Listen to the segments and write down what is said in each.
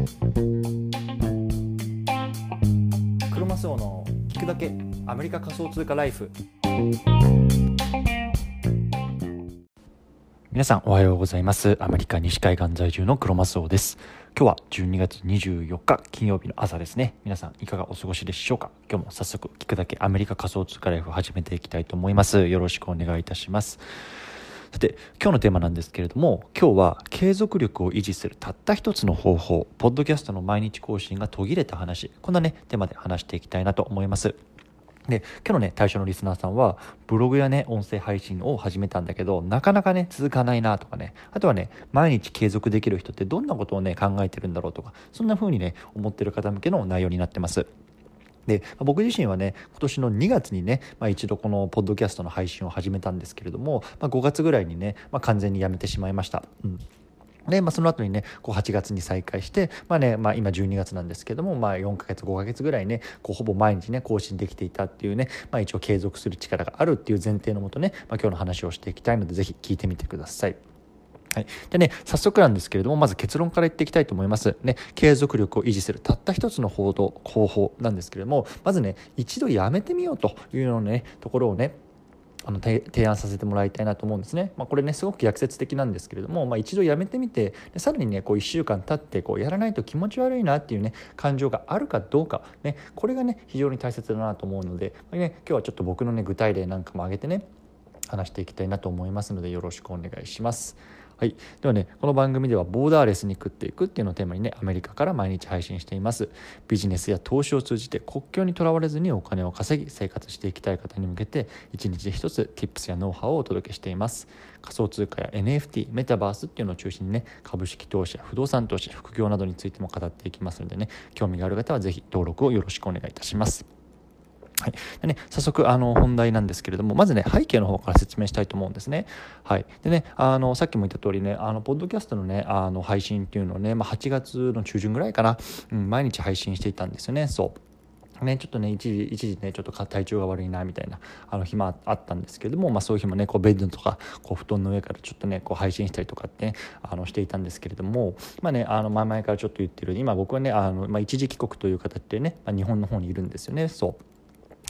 クロマスオの聞くだけアメリカ仮想通貨ライフ。皆さんおはようございます。アメリカ西海岸在住のクロマスオです。今日は12月24日金曜日の朝ですね。皆さんいかがお過ごしでしょうか？今日も早速聞くだけアメリカ仮想通貨ライフを始めていきたいと思います。よろしくお願いいたします。さて今日のテーマなんですけれども今日は継続力を維持するたった一つの方法ポッドキャストの毎日更新が途切れた話こんなねテーマで話していきたいなと思います。で今日のね対象のリスナーさんはブログやね音声配信を始めたんだけどなかなかね続かないなとかねあとはね毎日継続できる人ってどんなことをね考えてるんだろうとかそんな風にね思ってる方向けの内容になってます。で僕自身はね今年の2月にね、まあ、一度このポッドキャストの配信を始めたんですけれども、まあ、5月ぐらいにね、まあ、完全にやめてしまいました。うんで、まあ、その後にねこう8月に再開して、まあねまあ、今12月なんですけども、まあ、4ヶ月5ヶ月ぐらいねこうほぼ毎日ね更新できていたっていうね、まあ、一応継続する力があるっていう前提のもとね、まあ、今日の話をしていきたいのでぜひ聞いてみてください。はい。でね、早速なんですけれども、まず結論から言っていきたいと思います。ね、継続力を維持するたった一つの方法方法なんですけれども、まずね、一度やめてみようというようなね、ところをね、あの提案させてもらいたいなと思うんですね。まあ、これねすごく逆説的なんですけれども、まあ、一度やめてみてでさらにねこう1週間経ってこうやらないと気持ち悪いなっていうね感情があるかどうか、ね、これがね非常に大切だなと思うので、まあね、今日はちょっと僕のね具体例なんかも挙げてね話していきたいなと思いますのでよろしくお願いします。はい、ではねこの番組ではボーダーレスに食っていくっていうのをテーマにねアメリカから毎日配信しています。ビジネスや投資を通じて国境にとらわれずにお金を稼ぎ生活していきたい方に向けて一日で一つ Tips やノウハウをお届けしています。仮想通貨や NFT メタバースっていうのを中心にね株式投資や不動産投資副業などについても語っていきますのでね興味がある方は是非登録をよろしくお願いいたします。はい。でね、早速、あの、本題なんですけれども、まずね、背景の方から説明したいと思うんですね。はい。でね、あの、さっきも言った通りね、あの、ポッドキャストのね、あの、配信っていうのをね、まあ、8月の中旬ぐらいかな、うん、毎日配信していたんですよね。そう。ね、ちょっとね一時一時ねちょっと体調が悪いなみたいなあの日もあったんですけども、まあ、そういう日もねこうベッドとかこう布団の上からちょっとねこう配信したりとかって、ね、あのしていたんですけれども、まあね、あの前々からちょっと言ってる今僕はねあの、まあ、一時帰国という形でね、まあ、日本の方にいるんですよねそう。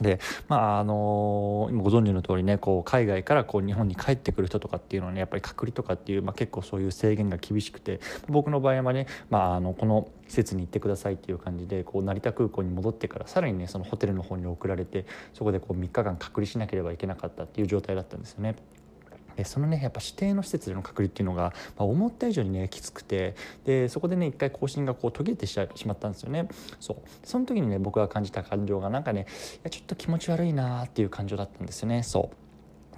でまああの今ご存知の通りねこう海外からこう日本に帰ってくる人とかっていうのはねやっぱり隔離とかっていう、まあ、結構そういう制限が厳しくて僕の場合はね、まあ、あのこの施設に行ってくださいっていう感じでこう成田空港に戻ってからさらにねそのホテルの方に送られてそこでこう3日間隔離しなければいけなかったっていう状態だったんですよね。そのねやっぱ指定の施設での隔離っていうのが、まあ、思った以上にねきつくてでそこでね一回更新がこう途切れてしまったんですよね。そう。その時にね僕が感じた感情がなんかねいやちょっと気持ち悪いなっていう感情だったんですよね。そう。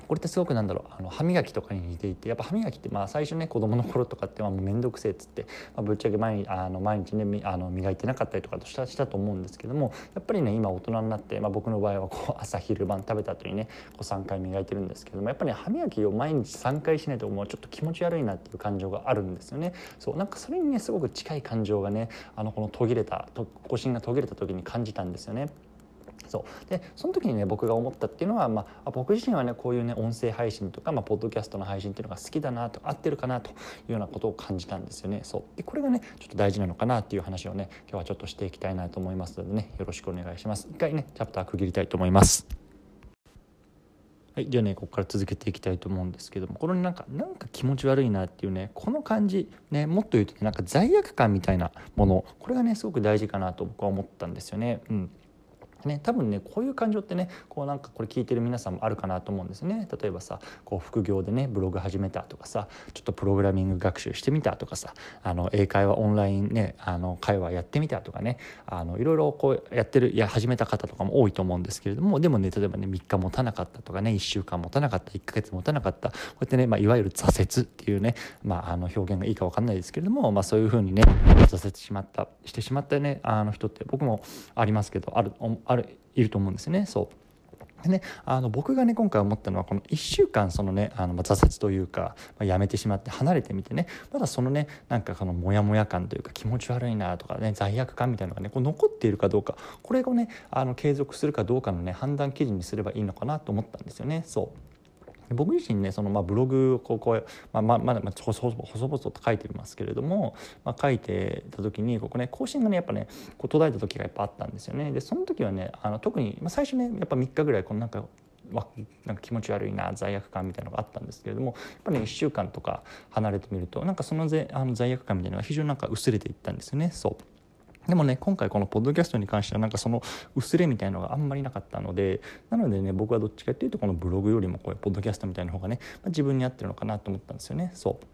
これってすごくなんだろうあの歯磨きとかに似ていてやっぱ歯磨きってまあ最初ね子供の頃とかってまあもう面倒くせえっつって、まあ、ぶっちゃけ毎あの毎日ねあの磨いてなかったりとかとしたしたと思うんですけどもやっぱりね今大人になって、まあ、僕の場合はこう朝昼晩食べた後にねこう3回磨いてるんですけどもやっぱり、ね、歯磨きを毎日3回しないともうちょっと気持ち悪いなっていう感情があるんですよね。そうなんかそれにねすごく近い感情がねあのこの途切れた更新が途切れた時に感じたんですよね。そう。でその時にね僕が思ったっていうのは、まあ、僕自身はねこういうね音声配信とか、まあ、ポッドキャストの配信っていうのが好きだなと合ってるかなというようなことを感じたんですよね。そう。でこれがねちょっと大事なのかなっていう話をね今日はちょっとしていきたいなと思いますのでねよろしくお願いします。一回ねチャプター区切りたいと思います。はい、じゃあねここから続けていきたいと思うんですけどもこのなんかなんか気持ち悪いなっていうねこの感じねもっと言うと、ね、なんか罪悪感みたいなものこれがねすごく大事かなと僕は思ったんですよね。うん。ね、多分ねこういう感情ってねこうなんかこれ聞いてる皆さんもあるかなと思うんですね。例えばさこう副業でねブログ始めたとかさちょっとプログラミング学習してみたとかさあの英会話オンラインねあの会話やってみたとかねあのいろいろこうやってるいや始めた方とかも多いと思うんですけれどもでもね例えばね3日持たなかったとかね1週間持たなかった1ヶ月持たなかったこうやってね、まあ、いわゆる挫折っていうね、まあ、あの表現がいいか分かんないですけれども、まあ、そういうふうにね挫折しまったしてしまったねあの人って僕もありますけどあるあるあるいると思うんですね。そうでね、あの僕がね今回思ったのはこの1週間そのねあの挫折というか、まあ、やめてしまって離れてみてねまだそのねなんかこのモヤモヤ感というか気持ち悪いなとかね罪悪感みたいなのがねこう残っているかどうかこれをねあの継続するかどうかのね判断基準にすればいいのかなと思ったんですよね。そう僕自身ねそのまあブログをこうこう、まあ、ままだまあ細々と書いてますけれども、まあ、書いてた時にここね更新がねやっぱねこう途絶えた時がやっぱあったんですよねでその時はねあの特に、まあ、最初ねやっぱ3日ぐらいこのなんかわなんか気持ち悪いな罪悪感みたいなのがあったんですけれどもやっぱり、ね、1週間とか離れてみるとなんかそのぜあの罪悪感みたいなのが非常になんか薄れていったんですよねそう。でもね今回このポッドキャストに関してはなんかその薄れみたいなのがあんまりなかったのでなのでね僕はどっちかっていうとこのブログよりもこういうポッドキャストみたいな方がね、まあ、自分に合ってるのかなと思ったんですよねそう。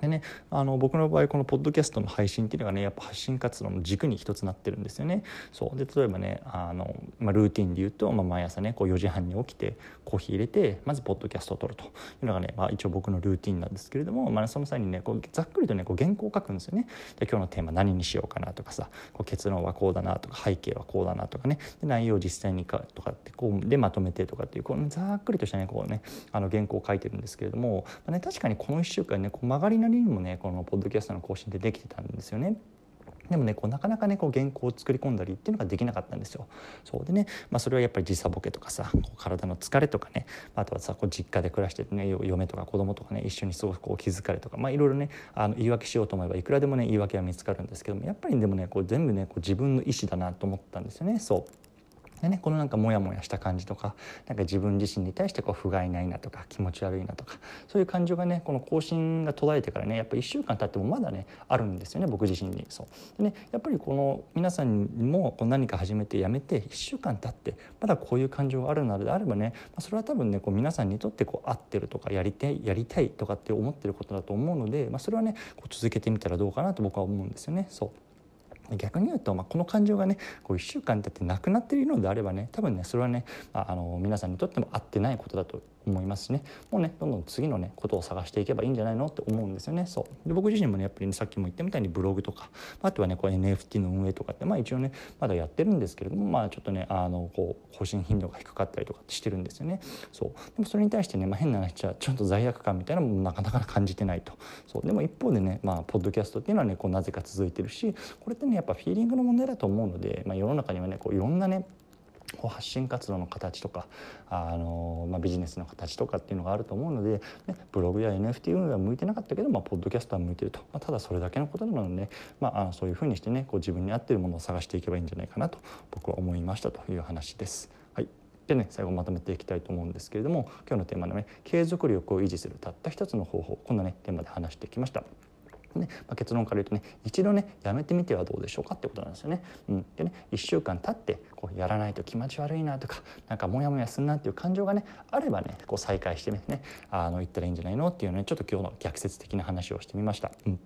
でねあの僕の場合このポッドキャストの配信っていうのがねやっぱ発信活動の軸に一つなってるんですよね。そうで例えばねあの、まあ、ルーティンで言うと、まあ、毎朝ねこう4時半に起きてコーヒー入れてまずポッドキャストを撮るというのがね、まあ、一応僕のルーティンなんですけれども、まあ、その際にねこうざっくりとねこう原稿を書くんですよね。で今日のテーマ何にしようかなとかさこう結論はこうだなとか背景はこうだなとかねで内容を実際にかとかってこうでまとめてとかっていうこうざっくりとしたねこうねあの原稿を書いてるんですけれども、まあね、確かにこの1週間ねこう曲がりなりにもねこのポッドキャストの更新ってできてたんですよね。でもねこうなかなかねこう原稿を作り込んだりっていうのができなかったんですよ。そうでね、まあ、それはやっぱり時差ボケとかさこう体の疲れとかねあとはさこう実家で暮らしてね嫁とか子供とかね一緒に過ごすこう気づかれとかまあいろいろねあの言い訳しようと思えばいくらでもね言い訳は見つかるんですけどもやっぱりでもねこう全部ねこう自分の意思だなと思ったんですよねそう。でねこのなんかモヤモヤした感じとかなんか自分自身に対してこう不甲斐ないなとか気持ち悪いなとかそういう感情がねこの更新が途絶えてからねやっぱ1週間経ってもまだねあるんですよね僕自身に。そう。でねやっぱりこの皆さんもこう何か始めてやめて1週間経ってまだこういう感情があるのであればねまそれは多分ねこう皆さんにとってこう合ってるとかやりたいやりたいとかって思ってることだと思うので、まあ、それはねこう続けてみたらどうかなと僕は思うんですよね。そう。逆に言うと、まあ、この感情がねこう1週間経ってなくなっているのであればね多分ねそれはね、あ、あの皆さんにとっても合ってないことだと思いますしね。もうねどんどん次のねことを探していけばいいんじゃないの？って思うんですよね。そう。で僕自身もねやっぱり、ね、さっきも言ったみたいにブログとかあとはねこう NFT の運営とかってまあ一応ねまだやってるんですけれどもまあちょっとねあのこう更新頻度が低かったりとかしてるんですよね。そう。でもそれに対してね、まあ、変な話はちょっと罪悪感みたいなのもなかなか感じてないと。そう。でも一方でねまあポッドキャストっていうのはねこうなぜか続いてるしこれってねやっぱフィーリングの問題だと思うので、まあ、世の中にはねこういろんなね発信活動の形とかあの、まあ、ビジネスの形とかっていうのがあると思うので、ね、ブログや NFT 運営は向いてなかったけど、まあ、ポッドキャストは向いてると、まあ、ただそれだけのことなので、まあ、あのそういうふうにしてねこう自分に合ってるものを探していけばいいんじゃないかなと僕は思いましたという話です。はいでね最後まとめていきたいと思うんですけれども今日のテーマのね継続力を維持するたった一つの方法こんなねテーマで話してきました。ねまあ、結論から言うとね一度ねやめてみてはどうでしょうかってことなんですよね。うん、でね1週間経ってこうやらないと気持ち悪いなとかなんかモヤモヤするなっていう感情がねあればねこう再開してねあの言ったらいいんじゃないのっていうねちょっと今日の逆説的な話をしてみました。うん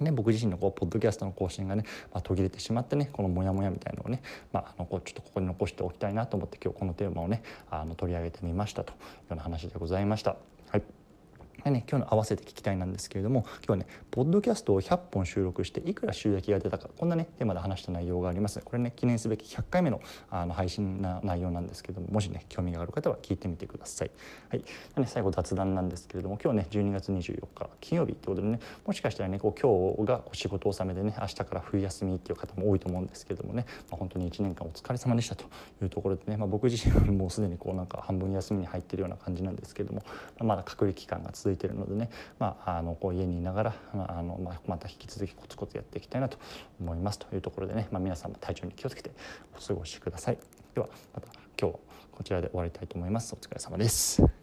ね、僕自身のこうポッドキャストの更新がね、まあ、途切れてしまってねこのモヤモヤみたいなのをね、まあ、あのこうちょっとここに残しておきたいなと思って今日このテーマをねあの取り上げてみましたというような話でございました。ね、今日の合わせて聞きたいなんですけれども今日はねポッドキャストを100本収録していくら収益が出たかこんなねテーマで話した内容がありますこれね記念すべき100回目のあの配信な内容なんですけどももしね興味がある方は聞いてみてください。はい、ね、最後雑談なんですけれども今日ね12月24日金曜日ってことでねもしかしたらねこう今日が仕事納めでね明日から冬休みっていう方も多いと思うんですけれどもね、まあ、本当に1年間お疲れ様でしたというところでね、まあ、僕自身はもうすでにこうなんか半分休みに入ってるような感じなんですけれども、まだ隔離期間が続いているのでねまあ、あのこう家にいながらあの、ま、また引き続きコツコツやっていきたいなと思いますというところでね、まあ、皆さんも体調に気をつけてお過ごしください。ではまた今日こちらで終わりたいと思います。お疲れ様です。